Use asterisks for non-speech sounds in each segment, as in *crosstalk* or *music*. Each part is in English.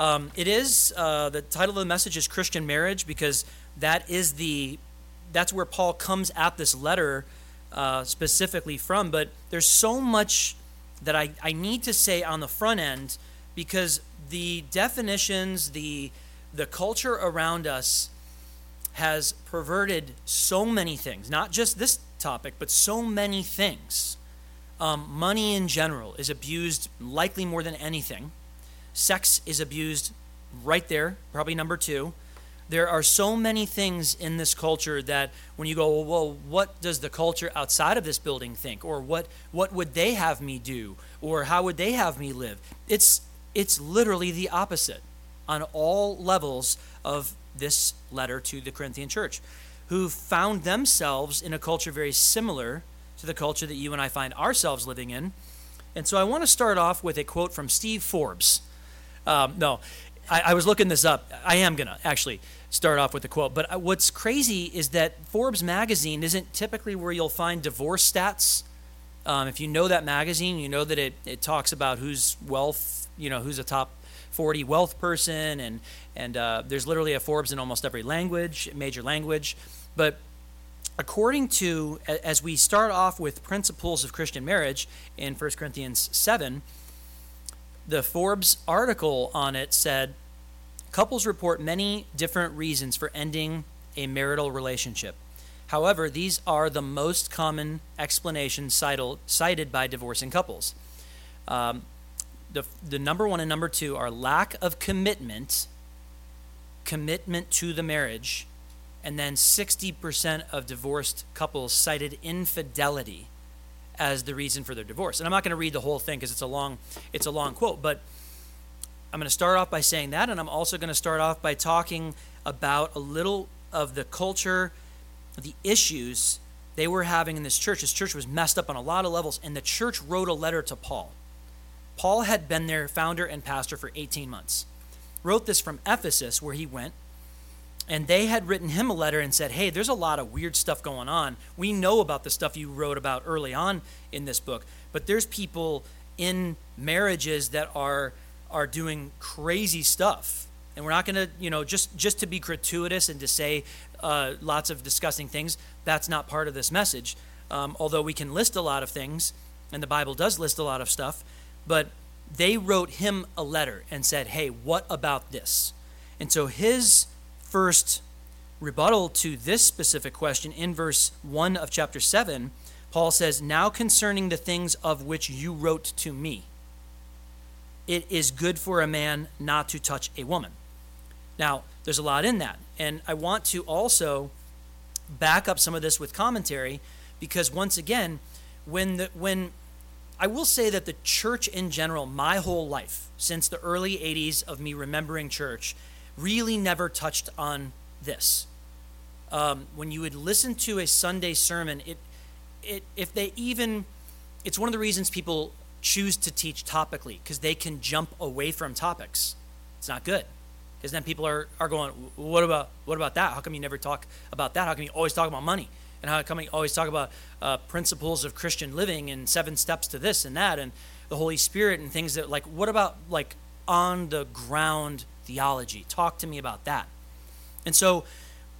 Um, it is uh, the title of the message is Christian marriage because that is the that's where Paul comes at this letter uh, specifically from. But there's so much that I, I need to say on the front end because the definitions, the the culture around us has perverted so many things, not just this topic, but so many things. Um, money in general is abused likely more than anything. Sex is abused right there, probably number two. There are so many things in this culture that when you go, well, what does the culture outside of this building think? Or what, what would they have me do? Or how would they have me live? It's, it's literally the opposite on all levels of this letter to the Corinthian church, who found themselves in a culture very similar to the culture that you and I find ourselves living in. And so I want to start off with a quote from Steve Forbes. Um, no, I, I was looking this up. I am going to actually start off with a quote. But uh, what's crazy is that Forbes magazine isn't typically where you'll find divorce stats. Um, if you know that magazine, you know that it, it talks about who's wealth, you know, who's a top 40 wealth person, and and uh, there's literally a Forbes in almost every language, major language. But according to, as we start off with principles of Christian marriage in 1 Corinthians 7, the Forbes article on it said couples report many different reasons for ending a marital relationship. However, these are the most common explanations cited by divorcing couples. Um, the, the number one and number two are lack of commitment, commitment to the marriage, and then 60% of divorced couples cited infidelity as the reason for their divorce. And I'm not going to read the whole thing because it's a long it's a long quote, but I'm going to start off by saying that and I'm also going to start off by talking about a little of the culture, the issues they were having in this church. This church was messed up on a lot of levels and the church wrote a letter to Paul. Paul had been their founder and pastor for 18 months. Wrote this from Ephesus where he went and they had written him a letter and said, Hey, there's a lot of weird stuff going on. We know about the stuff you wrote about early on in this book, but there's people in marriages that are are doing crazy stuff. And we're not going to, you know, just just to be gratuitous and to say uh, lots of disgusting things. That's not part of this message. Um, although we can list a lot of things, and the Bible does list a lot of stuff, but they wrote him a letter and said, "Hey, what about this?" And so his first rebuttal to this specific question in verse 1 of chapter 7, Paul says, Now concerning the things of which you wrote to me, it is good for a man not to touch a woman. Now, there's a lot in that. And I want to also back up some of this with commentary because once again, when the when I will say that the church in general, my whole life, since the early 80s of me remembering church, really never touched on this. Um, when you would listen to a Sunday sermon, it, it, if they even, it's one of the reasons people choose to teach topically because they can jump away from topics. It's not good because then people are, are going, what about what about that? How come you never talk about that? How come you always talk about money? And how come you always talk about uh, principles of Christian living and seven steps to this and that and the Holy Spirit and things that like what about like on the ground theology. Talk to me about that. And so,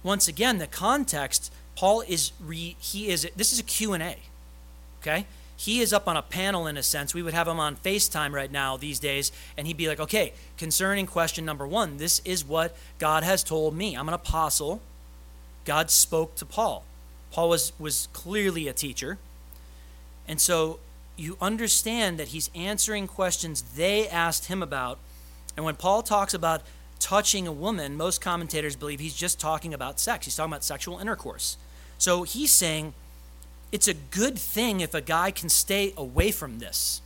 once again, the context, Paul is re, he is this is a Q&A. Okay? He is up on a panel in a sense. We would have him on FaceTime right now these days and he'd be like, "Okay, concerning question number 1, this is what God has told me. I'm an apostle. God spoke to Paul. Paul was was clearly a teacher. And so you understand that he's answering questions they asked him about and when Paul talks about touching a woman, most commentators believe he's just talking about sex. He's talking about sexual intercourse. So he's saying it's a good thing if a guy can stay away from this.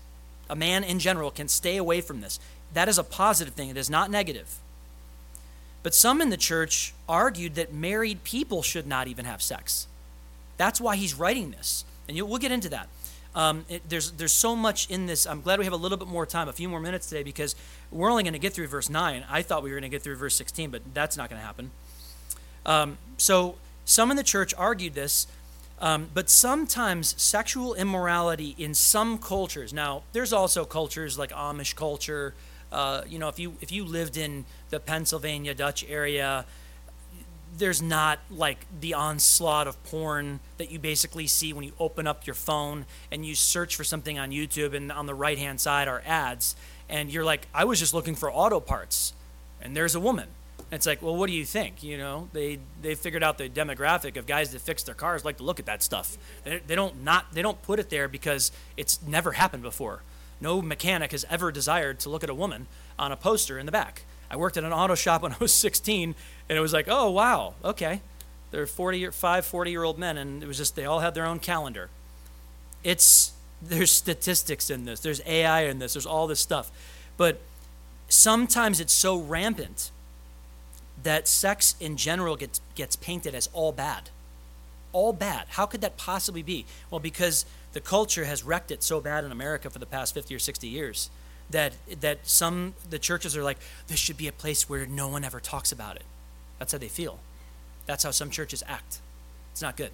A man in general can stay away from this. That is a positive thing, it is not negative. But some in the church argued that married people should not even have sex. That's why he's writing this. And we'll get into that. Um, it, there's there's so much in this. I'm glad we have a little bit more time, a few more minutes today, because we're only going to get through verse nine. I thought we were going to get through verse 16, but that's not going to happen. Um, so some in the church argued this, um, but sometimes sexual immorality in some cultures. Now, there's also cultures like Amish culture, Uh, you know, if you if you lived in the Pennsylvania Dutch area, there's not like the onslaught of porn that you basically see when you open up your phone and you search for something on YouTube, and on the right hand side are ads, and you're like, I was just looking for auto parts, and there's a woman. And it's like, well, what do you think? You know, they they figured out the demographic of guys that fix their cars like to look at that stuff. They, they don't not they don't put it there because it's never happened before. No mechanic has ever desired to look at a woman on a poster in the back. I worked at an auto shop when I was *laughs* 16, and it was like, oh wow, okay, they're 40 or five 40 year old men, and it was just they all had their own calendar. It's there's statistics in this, there's AI in this, there's all this stuff, but sometimes it's so rampant that sex in general gets gets painted as all bad. All bad. How could that possibly be? Well, because the culture has wrecked it so bad in America for the past 50 or 60 years that that some the churches are like this should be a place where no one ever talks about it. That's how they feel. That's how some churches act. It's not good.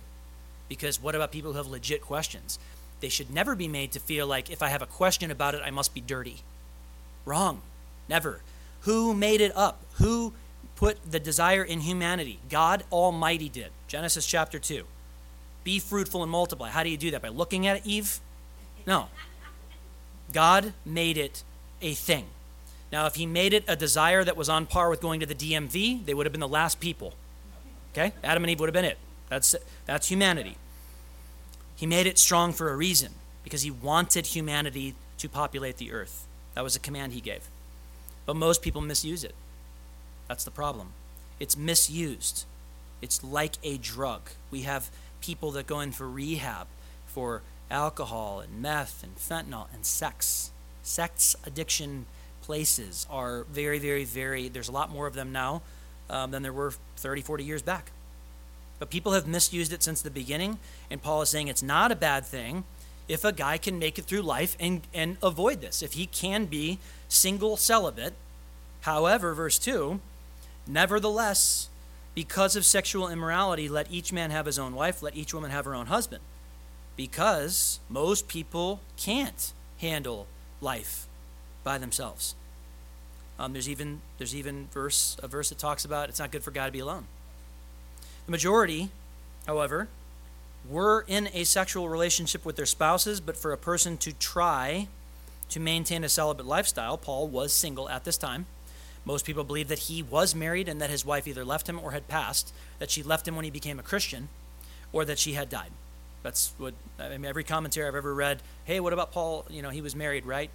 Because what about people who have legit questions? They should never be made to feel like if I have a question about it, I must be dirty. Wrong. Never. Who made it up? Who put the desire in humanity. God Almighty did. Genesis chapter 2. Be fruitful and multiply. How do you do that? By looking at it, Eve? No. God made it a thing. Now, if he made it a desire that was on par with going to the DMV, they would have been the last people. Okay? Adam and Eve would have been it. That's, that's humanity. He made it strong for a reason, because he wanted humanity to populate the earth. That was a command he gave. But most people misuse it. That's the problem. It's misused. It's like a drug. We have people that go in for rehab for alcohol and meth and fentanyl and sex. Sex addiction places are very, very, very, there's a lot more of them now um, than there were 30, 40 years back. But people have misused it since the beginning, and Paul is saying it's not a bad thing if a guy can make it through life and, and avoid this. If he can be single celibate. However, verse 2 Nevertheless, because of sexual immorality, let each man have his own wife, let each woman have her own husband. Because most people can't handle life by themselves. Um, there's even there's even verse a verse that talks about it's not good for God to be alone. The majority, however, were in a sexual relationship with their spouses, but for a person to try to maintain a celibate lifestyle, Paul was single at this time. Most people believe that he was married and that his wife either left him or had passed, that she left him when he became a Christian, or that she had died. That's what I mean, every commentary I've ever read. Hey, what about Paul? You know, he was married, right?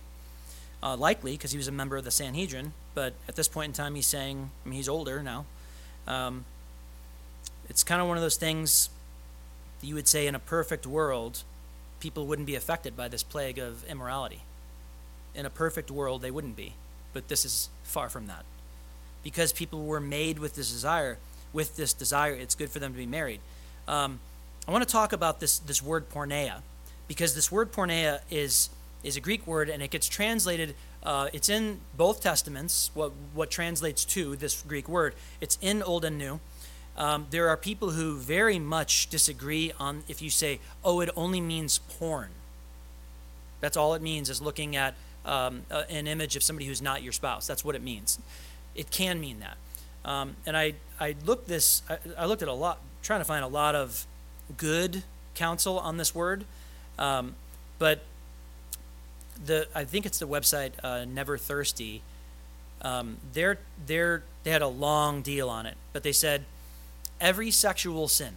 Uh, likely because he was a member of the Sanhedrin, but at this point in time, he's saying, I mean, he's older now. Um, it's kind of one of those things that you would say in a perfect world, people wouldn't be affected by this plague of immorality. In a perfect world, they wouldn't be but this is far from that. Because people were made with this desire, with this desire, it's good for them to be married. Um, I want to talk about this this word porneia, because this word porneia is is a Greek word and it gets translated. Uh, it's in both testaments. What what translates to this Greek word? It's in Old and New. Um, there are people who very much disagree on if you say, "Oh, it only means porn." That's all it means is looking at um, an image of somebody who's not your spouse. That's what it means. It can mean that. Um, and I, I looked this, I, I, looked at a lot, trying to find a lot of good counsel on this word, um, but the I think it's the website uh, Never Thirsty. Um, they're, they're, they had a long deal on it, but they said every sexual sin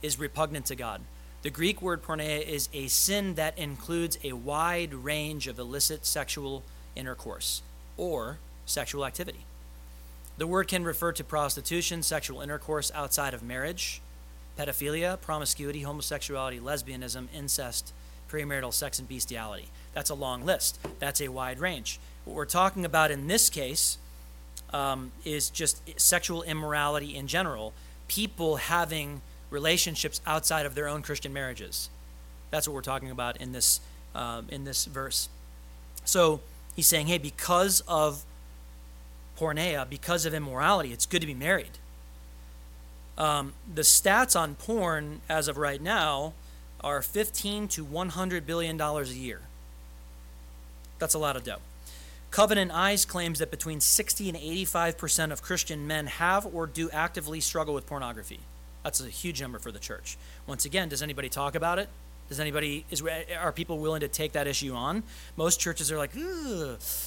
is repugnant to God. The Greek word porneia is a sin that includes a wide range of illicit sexual intercourse or sexual activity. The word can refer to prostitution, sexual intercourse outside of marriage, pedophilia, promiscuity, homosexuality, lesbianism, incest, premarital sex, and bestiality. That's a long list. That's a wide range. What we're talking about in this case um, is just sexual immorality in general. People having relationships outside of their own Christian marriages. That's what we're talking about in this um, in this verse. So he's saying, hey, because of porneia, because of immorality, it's good to be married. Um, the stats on porn as of right now are 15 to 100 billion dollars a year. That's a lot of dough. Covenant Eyes claims that between 60 and 85% of Christian men have or do actively struggle with pornography. That's a huge number for the church. Once again, does anybody talk about it? Does anybody is are people willing to take that issue on? Most churches are like,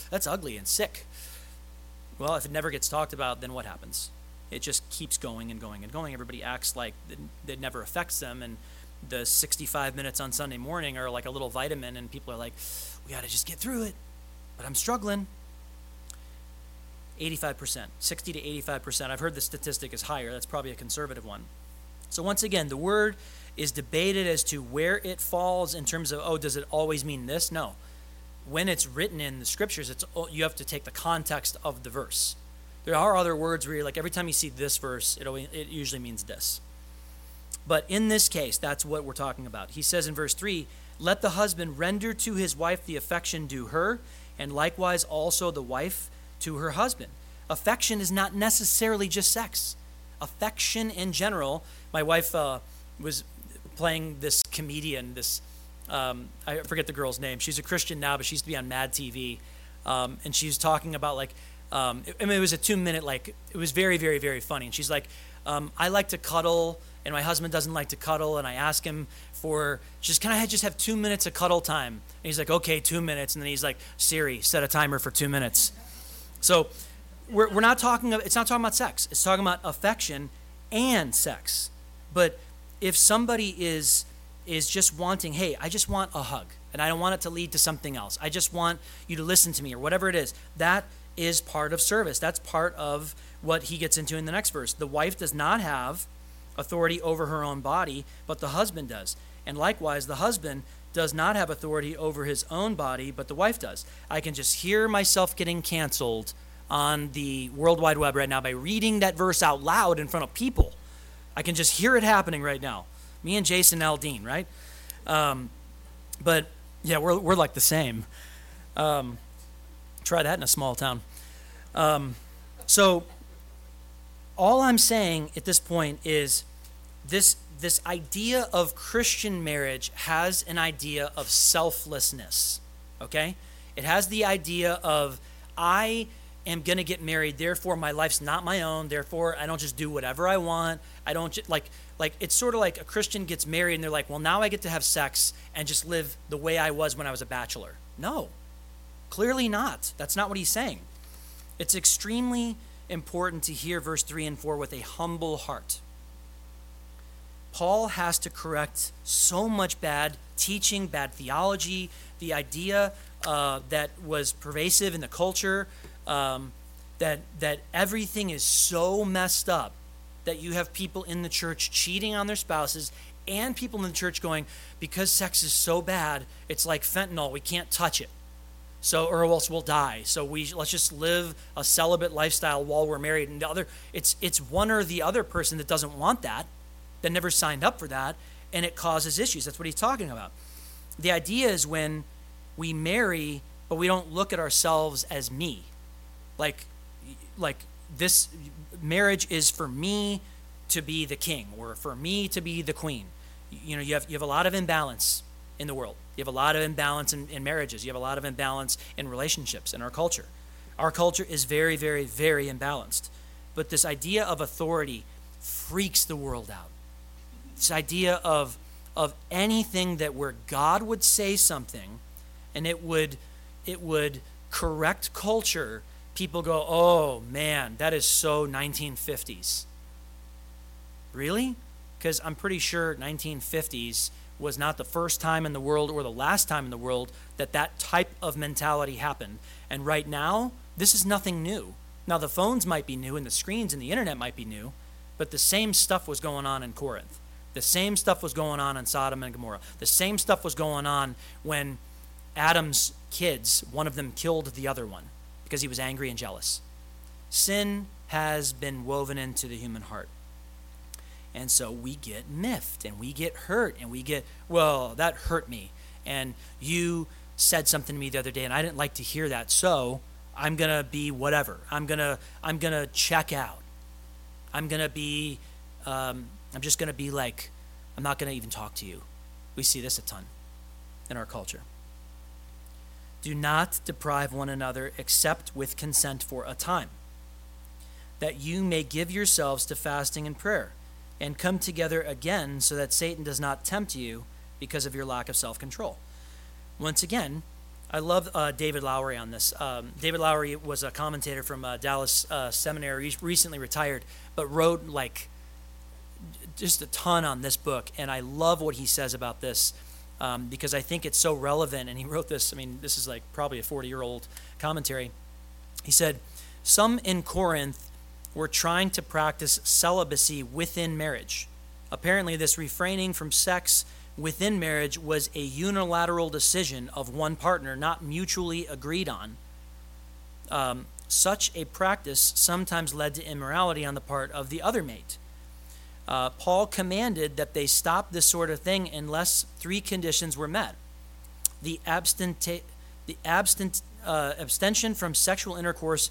that's ugly and sick. Well, if it never gets talked about, then what happens? It just keeps going and going and going. Everybody acts like it never affects them, and the 65 minutes on Sunday morning are like a little vitamin, and people are like, we got to just get through it, but I'm struggling. 85%, 60 to 85%. I've heard the statistic is higher. That's probably a conservative one. So, once again, the word is debated as to where it falls in terms of, oh, does it always mean this? No. When it's written in the scriptures, it's oh, you have to take the context of the verse. There are other words where you're like, every time you see this verse, it, it usually means this. But in this case, that's what we're talking about. He says in verse 3 Let the husband render to his wife the affection due her, and likewise also the wife to her husband. Affection is not necessarily just sex. Affection in general, my wife uh, was playing this comedian, this um, I forget the girl's name. She's a Christian now, but she used to be on Mad TV, um, and she's talking about like, um, I mean, it was a two minute like it was very, very, very funny. And she's like, um, I like to cuddle, and my husband doesn't like to cuddle, and I ask him for just can I just have two minutes of cuddle time? And he's like, okay, two minutes, and then he's like, Siri, set a timer for two minutes. So we're, we're not talking. It's not talking about sex. It's talking about affection and sex, but if somebody is is just wanting, hey, I just want a hug, and I don't want it to lead to something else. I just want you to listen to me, or whatever it is. That is part of service. That's part of what he gets into in the next verse. The wife does not have authority over her own body, but the husband does. And likewise, the husband does not have authority over his own body, but the wife does. I can just hear myself getting canceled on the World Wide Web right now by reading that verse out loud in front of people. I can just hear it happening right now. Me and Jason Aldean, right? Um, but yeah, we're, we're like the same. Um, try that in a small town. Um, so all I'm saying at this point is this this idea of Christian marriage has an idea of selflessness. Okay? It has the idea of I am going to get married, therefore my life's not my own, therefore I don't just do whatever I want. I don't just, like like it's sort of like a Christian gets married and they're like, "Well, now I get to have sex and just live the way I was when I was a bachelor." No. Clearly not. That's not what he's saying. It's extremely important to hear verse 3 and 4 with a humble heart. Paul has to correct so much bad teaching, bad theology, the idea uh, that was pervasive in the culture, um, that that everything is so messed up that you have people in the church cheating on their spouses and people in the church going because sex is so bad it's like fentanyl we can't touch it so or else we'll die. So we let's just live a celibate lifestyle while we're married. And the other it's it's one or the other person that doesn't want that that never signed up for that and it causes issues. That's what he's talking about. The idea is when we marry but we don't look at ourselves as me. Like like this marriage is for me to be the king or for me to be the queen. You know you have you have a lot of imbalance in the world you have a lot of imbalance in, in marriages you have a lot of imbalance in relationships in our culture our culture is very very very imbalanced but this idea of authority freaks the world out this idea of of anything that where god would say something and it would it would correct culture people go, oh man, that is so 1950s. Really? Because I'm pretty sure 1950s was not the first time in the world or the last time in the world that that type of mentality happened. And right now, this is nothing new. Now, the phones might be new and the screens and the internet might be new, but the same stuff was going on in Corinth. The same stuff was going on in Sodom and Gomorrah. The same stuff was going on when Adam's kids, one of them killed the other one because he was angry and jealous. Sin has been woven into the human heart. And so we get miffed and we get hurt and we get, well, that hurt me. And you said something to me the other day and I didn't like to hear that. So I'm going to be whatever. I'm going to I'm going to check out. I'm going to be um, I'm just going to be like I'm not going to even talk to you. We see this a ton in our culture. Do not deprive one another except with consent for a time, that you may give yourselves to fasting and prayer, and come together again so that Satan does not tempt you because of your lack of self control. Once again, I love uh, David Lowery on this. Um, David Lowery was a commentator from uh, Dallas uh, Seminary, recently retired, but wrote like just a ton on this book, and I love what he says about this um, because I think it's so relevant. And he wrote this. I mean, this is like probably a 40-year-old commentary. He said, "Some in Corinth were trying to practice celibacy within marriage. Apparently, this refraining from sex." within marriage was a unilateral decision of one partner, not mutually agreed on. Um, such a practice sometimes led to immorality on the part of the other mate. Uh, Paul commanded that they stop this sort of thing unless three conditions were met. The, the abstent, uh, abstention from sexual intercourse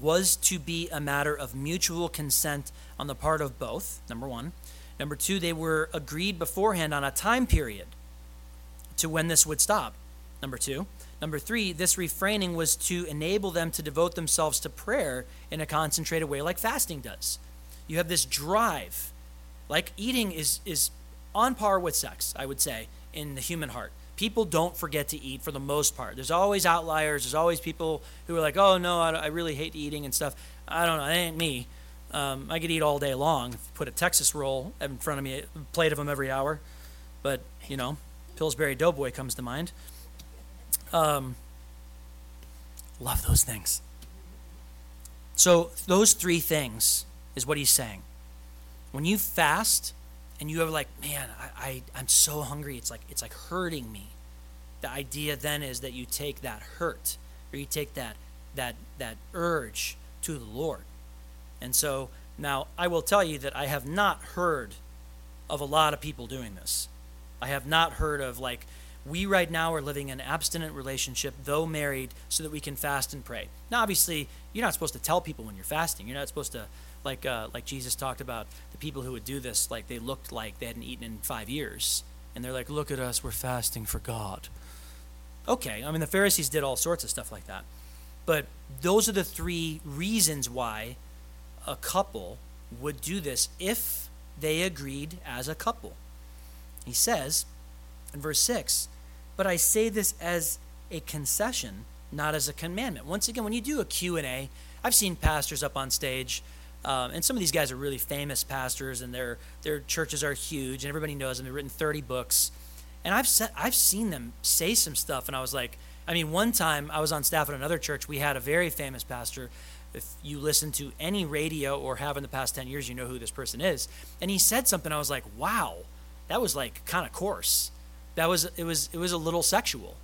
was to be a matter of mutual consent on the part of both, number one. Number two, they were agreed beforehand on a time period to when this would stop. Number two. Number three, this refraining was to enable them to devote themselves to prayer in a concentrated way, like fasting does. You have this drive, like eating is, is on par with sex, I would say, in the human heart. People don't forget to eat for the most part. There's always outliers. There's always people who are like, oh, no, I, I really hate eating and stuff. I don't know. That ain't me. Um, I could eat all day long. Put a Texas roll in front of me, a plate of them every hour. But you know, Pillsbury Doughboy comes to mind. Um, love those things. So those three things is what he's saying. When you fast and you have like, man, I, I I'm so hungry. It's like it's like hurting me. The idea then is that you take that hurt or you take that that that urge to the Lord and so now I will tell you that I have not heard of a lot of people doing this. I have not heard of like we right now are living an abstinent relationship, though married, so that we can fast and pray. Now, obviously, you're not supposed to tell people when you're fasting. You're not supposed to, like, uh, like Jesus talked about the people who would do this, like they looked like they hadn't eaten in five years, and they're like, "Look at us, we're fasting for God." Okay, I mean the Pharisees did all sorts of stuff like that, but those are the three reasons why a couple would do this if they agreed as a couple. He says in verse 6, But I say this as a concession, not as a commandment. Once again, when you do a Q&A, I've seen pastors up on stage, um, and some of these guys are really famous pastors, and their, their churches are huge, and everybody knows them. They've written 30 books. And I've, set, I've seen them say some stuff, and I was like, I mean, one time I was on staff at another church. We had a very famous pastor if you listen to any radio or have in the past 10 years, you know who this person is. And he said something, I was like, wow, that was like kind of coarse. That was, it was, it was a little sexual.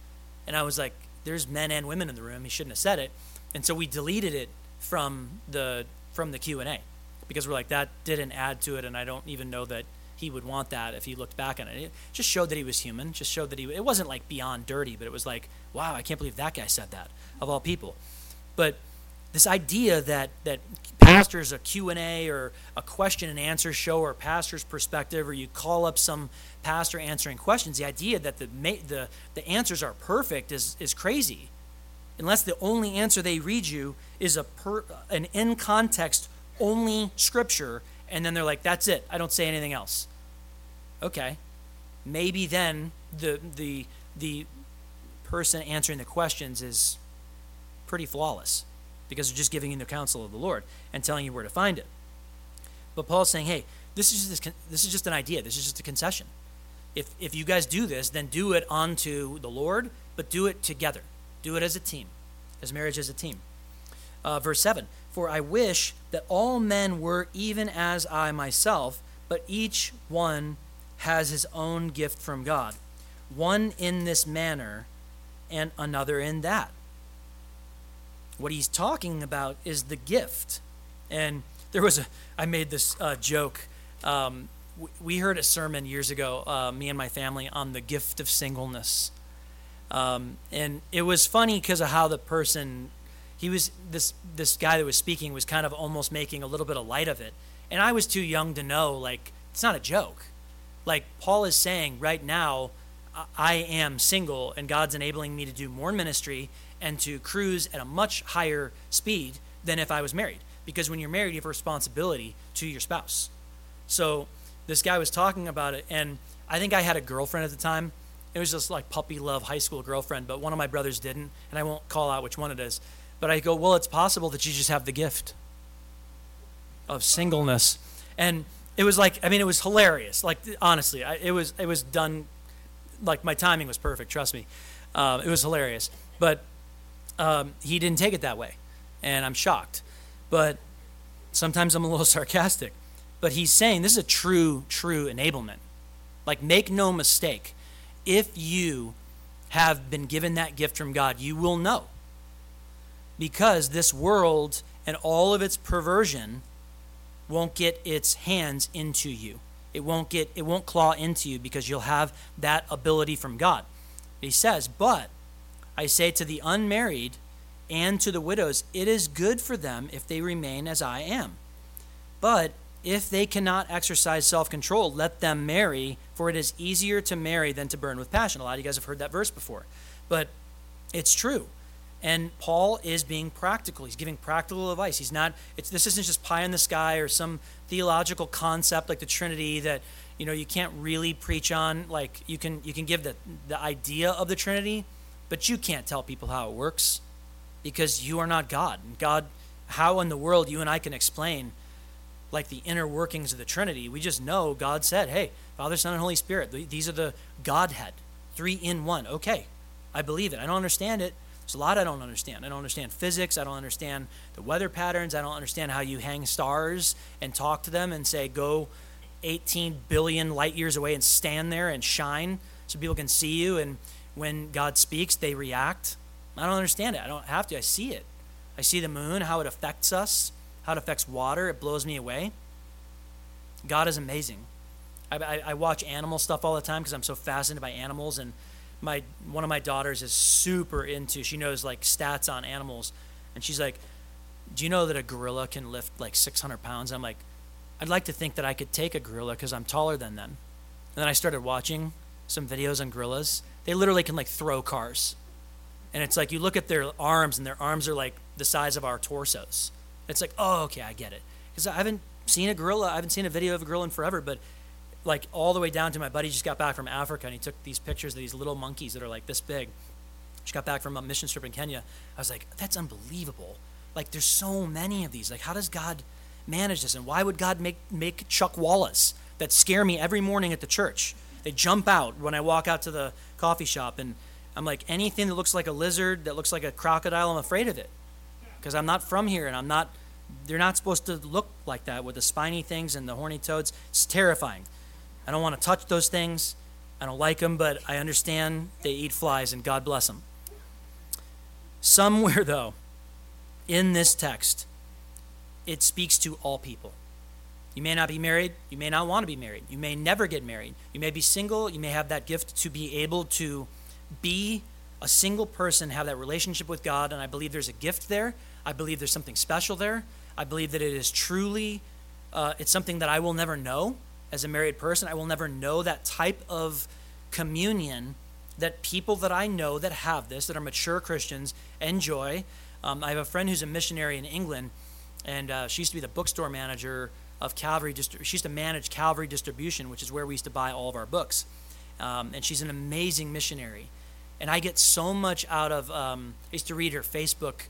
And I was like, there's men and women in the room. He shouldn't have said it. And so we deleted it from the, from the Q&A because we're like, that didn't add to it. And I don't even know that he would want that if he looked back on it. It just showed that he was human. Just showed that he, it wasn't like beyond dirty, but it was like, wow, I can't believe that guy said that of all people. But this idea that that pastors a q&a or a question and answer show or pastor's perspective or you call up some pastor answering questions the idea that the the, the answers are perfect is, is crazy unless the only answer they read you is a per, an in context only scripture and then they're like that's it i don't say anything else okay maybe then the the the person answering the questions is pretty flawless because they're just giving you the counsel of the Lord and telling you where to find it. But Paul's saying, hey, this is just, this is just an idea. This is just a concession. If, if you guys do this, then do it unto the Lord, but do it together. Do it as a team, as marriage as a team. Uh, verse 7 For I wish that all men were even as I myself, but each one has his own gift from God, one in this manner and another in that. What he's talking about is the gift. And there was a, I made this uh, joke. Um, we heard a sermon years ago, uh, me and my family, on the gift of singleness. Um, and it was funny because of how the person, he was, this, this guy that was speaking was kind of almost making a little bit of light of it. And I was too young to know, like, it's not a joke. Like, Paul is saying right now, I am single and God's enabling me to do more ministry and to cruise at a much higher speed than if I was married. Because when you're married, you have a responsibility to your spouse. So this guy was talking about it, and I think I had a girlfriend at the time. It was just like puppy love high school girlfriend, but one of my brothers didn't, and I won't call out which one it is. But I go, well, it's possible that you just have the gift of singleness, and it was like, I mean, it was hilarious. Like honestly, I, it was it was done, like my timing was perfect. Trust me, uh, it was hilarious. But um, he didn't take it that way, and I'm shocked. But sometimes I'm a little *laughs* sarcastic. But he's saying this is a true, true enablement. Like, make no mistake, if you have been given that gift from God, you will know. Because this world and all of its perversion won't get its hands into you. It won't get it won't claw into you because you'll have that ability from God. He says, "But I say to the unmarried and to the widows, it is good for them if they remain as I am. But if they cannot exercise self control, let them marry, for it is easier to marry than to burn with passion. A lot of you guys have heard that verse before. But it's true. And Paul is being practical. He's giving practical advice. He's not, this isn't just pie in the sky or some theological concept like the Trinity that, you know, you can't really preach on. Like, you can, you can give the, the idea of the Trinity, but you can't tell people how it works because you are not God. And God, how in the world you and I can explain like the inner workings of the Trinity? We just know God said, hey, Father, Son, and Holy Spirit, these are the Godhead, three in one. Okay, I believe it. I don't understand it. There's a lot I don't understand. I don't understand physics. I don't understand the weather patterns. I don't understand how you hang stars and talk to them and say, go 18 billion light years away and stand there and shine so people can see you. And when God speaks, they react. I don't understand it. I don't have to. I see it. I see the moon, how it affects us, how it affects water. It blows me away. God is amazing. I, I, I watch animal stuff all the time because I'm so fascinated by animals. And my one of my daughters is super into. She knows like stats on animals, and she's like, "Do you know that a gorilla can lift like 600 pounds?" I'm like, "I'd like to think that I could take a gorilla because I'm taller than them." And then I started watching some videos on gorillas. They literally can like throw cars. And it's like you look at their arms, and their arms are like the size of our torsos. It's like, oh, okay, I get it. Because I haven't seen a gorilla, I haven't seen a video of a gorilla in forever, but like all the way down to my buddy just got back from Africa, and he took these pictures of these little monkeys that are like this big. Just got back from a mission trip in Kenya. I was like, that's unbelievable. Like, there's so many of these. Like, how does God manage this? And why would God make make chuckwallas that scare me every morning at the church? They jump out when I walk out to the coffee shop and I'm like, anything that looks like a lizard, that looks like a crocodile, I'm afraid of it. Because I'm not from here and I'm not, they're not supposed to look like that with the spiny things and the horny toads. It's terrifying. I don't want to touch those things. I don't like them, but I understand they eat flies and God bless them. Somewhere, *laughs* though, in this text, it speaks to all people. You may not be married. You may not want to be married. You may never get married. You may be single. You may have that gift to be able to be a single person, have that relationship with God, and I believe there's a gift there. I believe there's something special there. I believe that it is truly, uh, it's something that I will never know as a married person. I will never know that type of communion that people that I know that have this, that are mature Christians, enjoy. Um, I have a friend who's a missionary in England, and uh, she used to be the bookstore manager of Calvary. She used to manage Calvary Distribution, which is where we used to buy all of our books. Um, and she's an amazing missionary and I get so much out of. Um, I used to read her Facebook.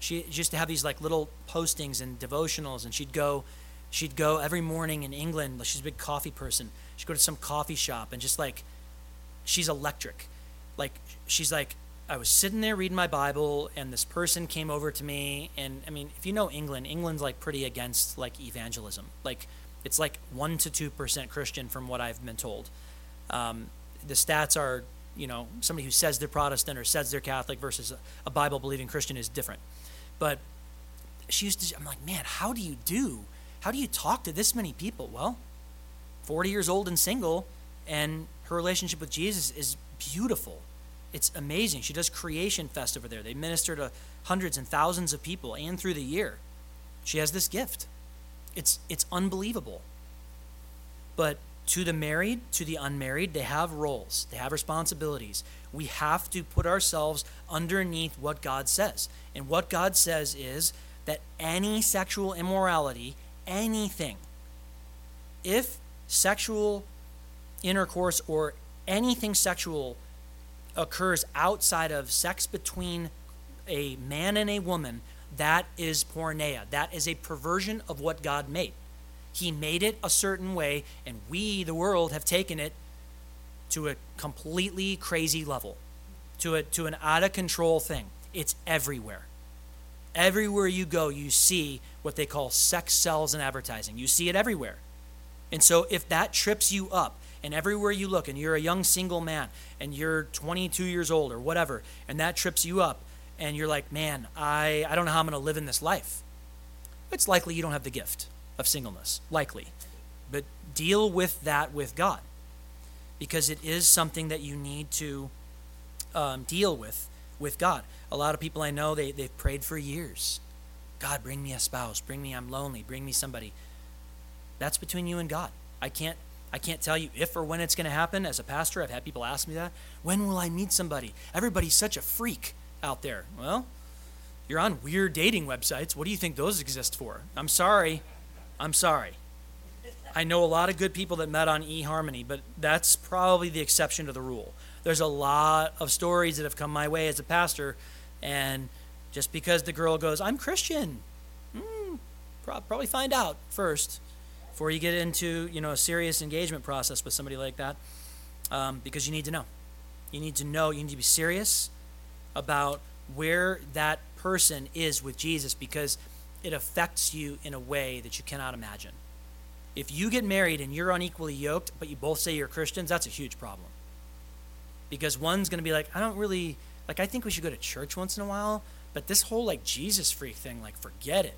She used to have these like little postings and devotionals, and she'd go, she'd go every morning in England. She's a big coffee person. She'd go to some coffee shop and just like, she's electric. Like she's like, I was sitting there reading my Bible, and this person came over to me, and I mean, if you know England, England's like pretty against like evangelism. Like it's like one to two percent Christian from what I've been told. Um, the stats are you know, somebody who says they're Protestant or says they're Catholic versus a Bible believing Christian is different. But she used to, I'm like, man, how do you do? How do you talk to this many people? Well, 40 years old and single, and her relationship with Jesus is beautiful. It's amazing. She does Creation Fest over there. They minister to hundreds and thousands of people and through the year. She has this gift. It's, it's unbelievable. But to the married, to the unmarried, they have roles, they have responsibilities. We have to put ourselves underneath what God says. And what God says is that any sexual immorality, anything, if sexual intercourse or anything sexual occurs outside of sex between a man and a woman, that is porneia. That is a perversion of what God made. He made it a certain way, and we, the world, have taken it to a completely crazy level, to a to an out of control thing. It's everywhere. Everywhere you go, you see what they call sex sells in advertising. You see it everywhere. And so if that trips you up, and everywhere you look, and you're a young single man, and you're 22 years old or whatever, and that trips you up, and you're like, man, I, I don't know how I'm going to live in this life, it's likely you don't have the gift of singleness. Likely. But deal with that with God because it is something that you need to um, deal with with God. A lot of people I know, they, they've prayed for years. God, bring me a spouse. Bring me, I'm lonely. Bring me somebody. That's between you and God. I can't I can't tell you if or when it's going to happen. As a pastor, I've had people ask me that. When will I meet somebody? Everybody's such a freak out there. Well, you're on weird dating websites. What do you think those exist for? I'm sorry. I'm sorry. I know a lot of good people that met on eHarmony, but that's probably the exception to the rule. There's a lot of stories that have come my way as a pastor, and just because the girl goes, I'm Christian, hmm, probably find out first before you get into you know a serious engagement process with somebody like that, um, because you need to know. You need to know. You need to be serious about where that person is with Jesus, because it affects you in a way that you cannot imagine. If you get married and you're unequally yoked, but you both say you're Christians, that's a huge problem. Because one's going to be like, I don't really like. I think we should go to church once in a while, but this whole like Jesus freak thing, like, forget it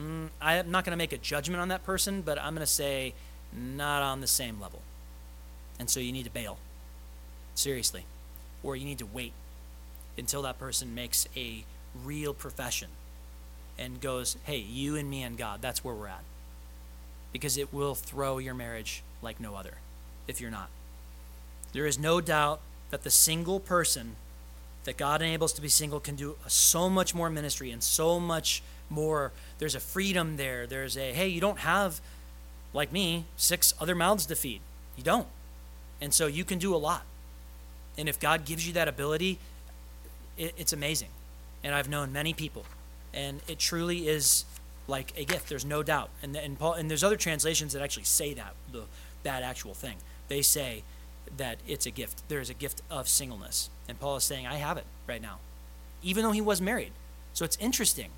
mm, I'm not going to make a judgment on that person, but I'm going to say not on the same level. And so you need to bail. Seriously. Or you need to wait until that person makes a real profession and goes, hey, you and me and God, that's where we're at. Because it will throw your marriage like no other if you're not. There is no doubt that the single person that God enables to be single can do so much more ministry and so much more. There's a freedom there. There's a hey you don't have like me six other mouths to feed. You don't. And so you can do a lot. And if god gives you that ability it, it's amazing. And i've known many people. And it truly is like a gift there's no doubt and, and paul and there's other translations that actually say that the, that actual thing they say that it's a gift there's a gift of singleness and paul is saying i have it right now even though he was married so it's interesting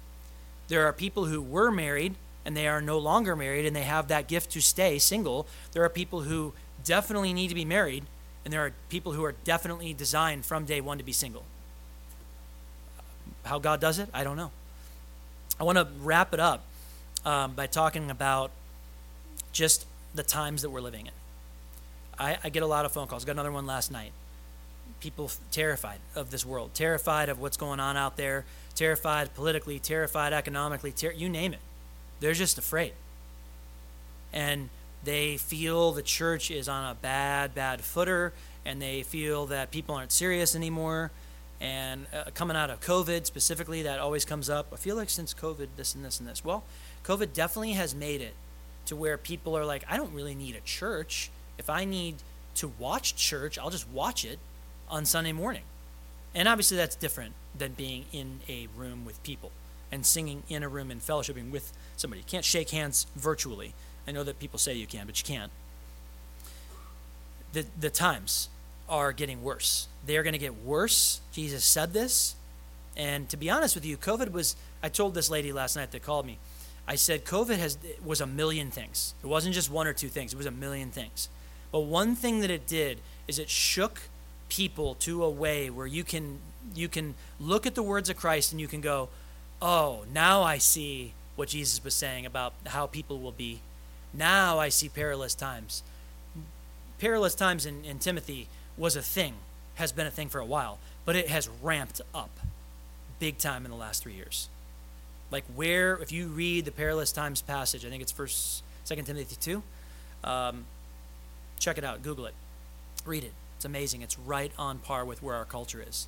there are people who were married and they are no longer married and they have that gift to stay single. There are people who definitely need to be married, and there are people who are definitely designed from day one to be single. How God does it, I don't know. I want to wrap it up um, by talking about just the times that we're living in. I, I get a lot of phone calls. Got another one last night. People terrified of this world, terrified of what's going on out there, terrified politically, terrified economically, ter- you name it. They're just afraid. And they feel the church is on a bad, bad footer, and they feel that people aren't serious anymore. And uh, coming out of COVID specifically, that always comes up. I feel like since COVID, this and this and this. Well, COVID definitely has made it to where people are like, I don't really need a church. If I need to watch church, I'll just watch it on Sunday morning. And obviously, that's different than being in a room with people and singing in a room and fellowshipping with somebody. You can't shake hands virtually. I know that people say you can, but you can't. The, the times are getting worse. They are going to get worse. Jesus said this. And to be honest with you, COVID was, I told this lady last night that called me, I said COVID has was a million things. It wasn't just one or two things, it was a million things. But one thing that it did is it shook people to a way where you can you can look at the words of Christ and you can go, "Oh, now I see what Jesus was saying about how people will be. Now I see perilous times." Perilous times in, in Timothy was a thing, has been a thing for a while, but it has ramped up big time in the last three years. Like where, if you read the perilous times passage, I think it's first, Second Timothy two, Um, check it out, Google it, read it. It's amazing. It's right on par with where our culture is.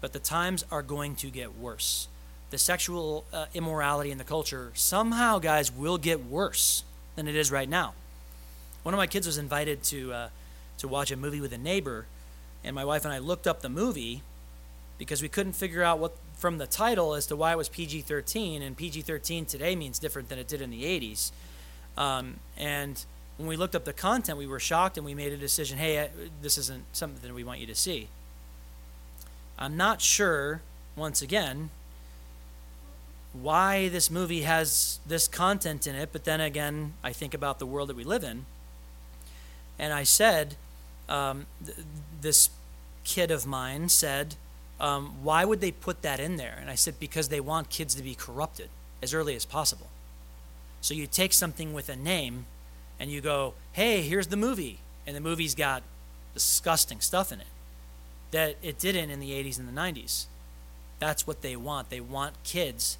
But the times are going to get worse. The sexual uh, immorality in the culture somehow, guys, will get worse than it is right now. One of my kids was invited to uh, to watch a movie with a neighbor, and my wife and I looked up the movie because we couldn't figure out what from the title as to why it was PG-13, and PG-13 today means different than it did in the 80s. Um, and when we looked up the content, we were shocked, and we made a decision. Hey, this isn't something we want you to see. I'm not sure. Once again, why this movie has this content in it, but then again, I think about the world that we live in. And I said, um, th- this kid of mine said, um, Why would they put that in there? And I said, Because they want kids to be corrupted as early as possible. So you take something with a name and you go, Hey, here's the movie. And the movie's got disgusting stuff in it that it didn't in the 80s and the 90s. That's what they want. They want kids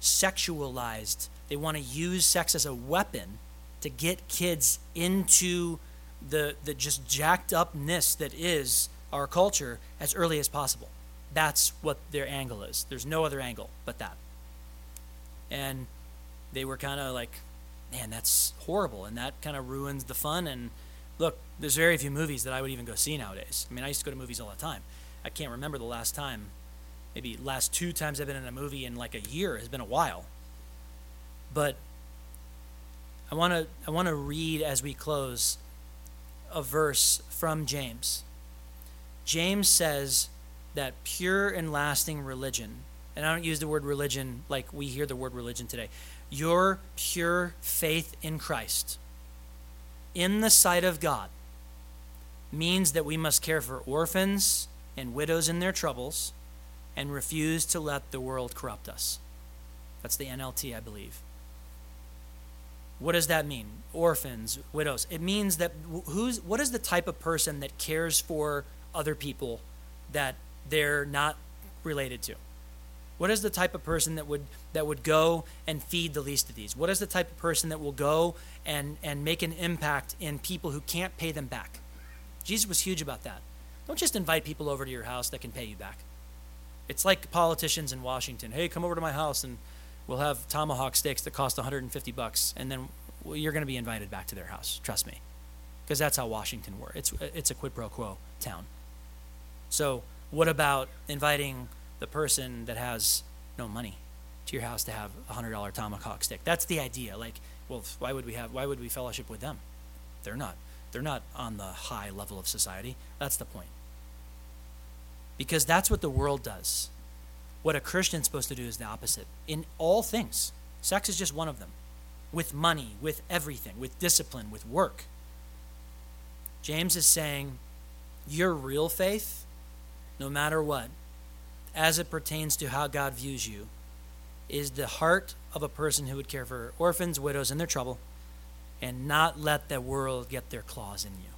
sexualized. They want to use sex as a weapon to get kids into the the just jacked upness that is our culture as early as possible. That's what their angle is. There's no other angle but that. And they were kind of like, man, that's horrible, and that kind of ruins the fun. And look, there's very few movies that I would even go see nowadays. I mean, I used to go to movies all the time. I can't remember the last time maybe last two times I've been in a movie in like a year has been a while. But I want to I want to read as we close a verse from James. James says that pure and lasting religion, and I don't use the word religion like we hear the word religion today. Your pure faith in Christ in the sight of God means that we must care for orphans and widows in their troubles and refuse to let the world corrupt us. That's the NLT, I believe. What does that mean? Orphans, widows. It means that who's what is the type of person that cares for other people that they're not related to? What is the type of person that would that would go and feed the least of these? What is the type of person that will go and and make an impact in people who can't pay them back? Jesus was huge about that. Don't just invite people over to your house that can pay you back. It's like politicians in Washington. Hey, come over to my house and we'll have tomahawk steaks that cost 150 bucks, and then you're going to be invited back to their house. Trust me, because that's how Washington works. It's it's a quid pro quo town. So what about inviting the person that has no money to your house to have a hundred dollar tomahawk steak? That's the idea. Like, well, why would we have? Why would we fellowship with them? They're not. They're not on the high level of society. That's the point because that's what the world does. What a Christian's supposed to do is the opposite in all things. Sex is just one of them. With money, with everything, with discipline, with work. James is saying your real faith, no matter what, as it pertains to how God views you, is the heart of a person who would care for orphans, widows, in their trouble, and not let the world get their claws in you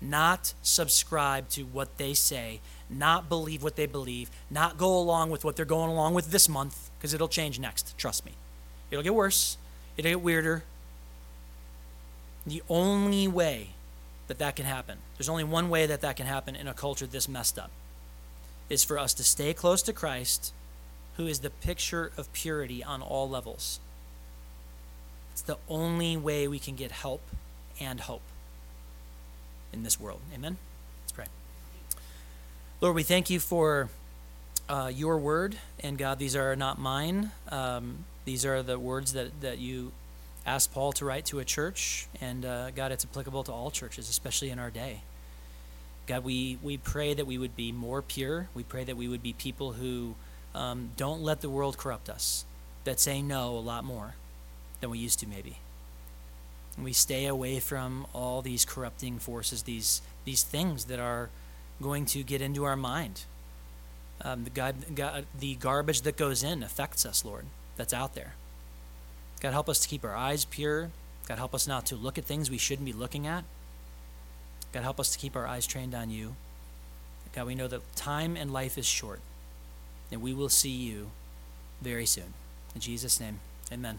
not subscribe to what they say, not believe what they believe, not go along with what they're going along with this month, because it'll change next. Trust me. It'll get worse, it'll get weirder. The only way that that can happen, there's only one way that that can happen in a culture this messed up, is for us to stay close to Christ, who is the picture of purity on all levels. It's the only way we can get help and hope in this world. Amen? Lord, we thank you for uh, your word. And God, these are not mine. Um, these are the words that, that you asked Paul to write to a church. And uh, God, it's applicable to all churches, especially in our day. God, we, we pray that we would be more pure. We pray that we would be people who um, don't let the world corrupt us, that say no a lot more than we used to, maybe we stay away from all these corrupting forces, these these things that are going to get into our mind. Um, the, God, God, the garbage that goes in affects us, Lord, that's out there. God, help us to keep our eyes pure. God, help us not to look at things we shouldn't be looking at. God, help us to keep our eyes trained on you. God, we know that time and life is short, and we will see you very soon. In Jesus' name, amen.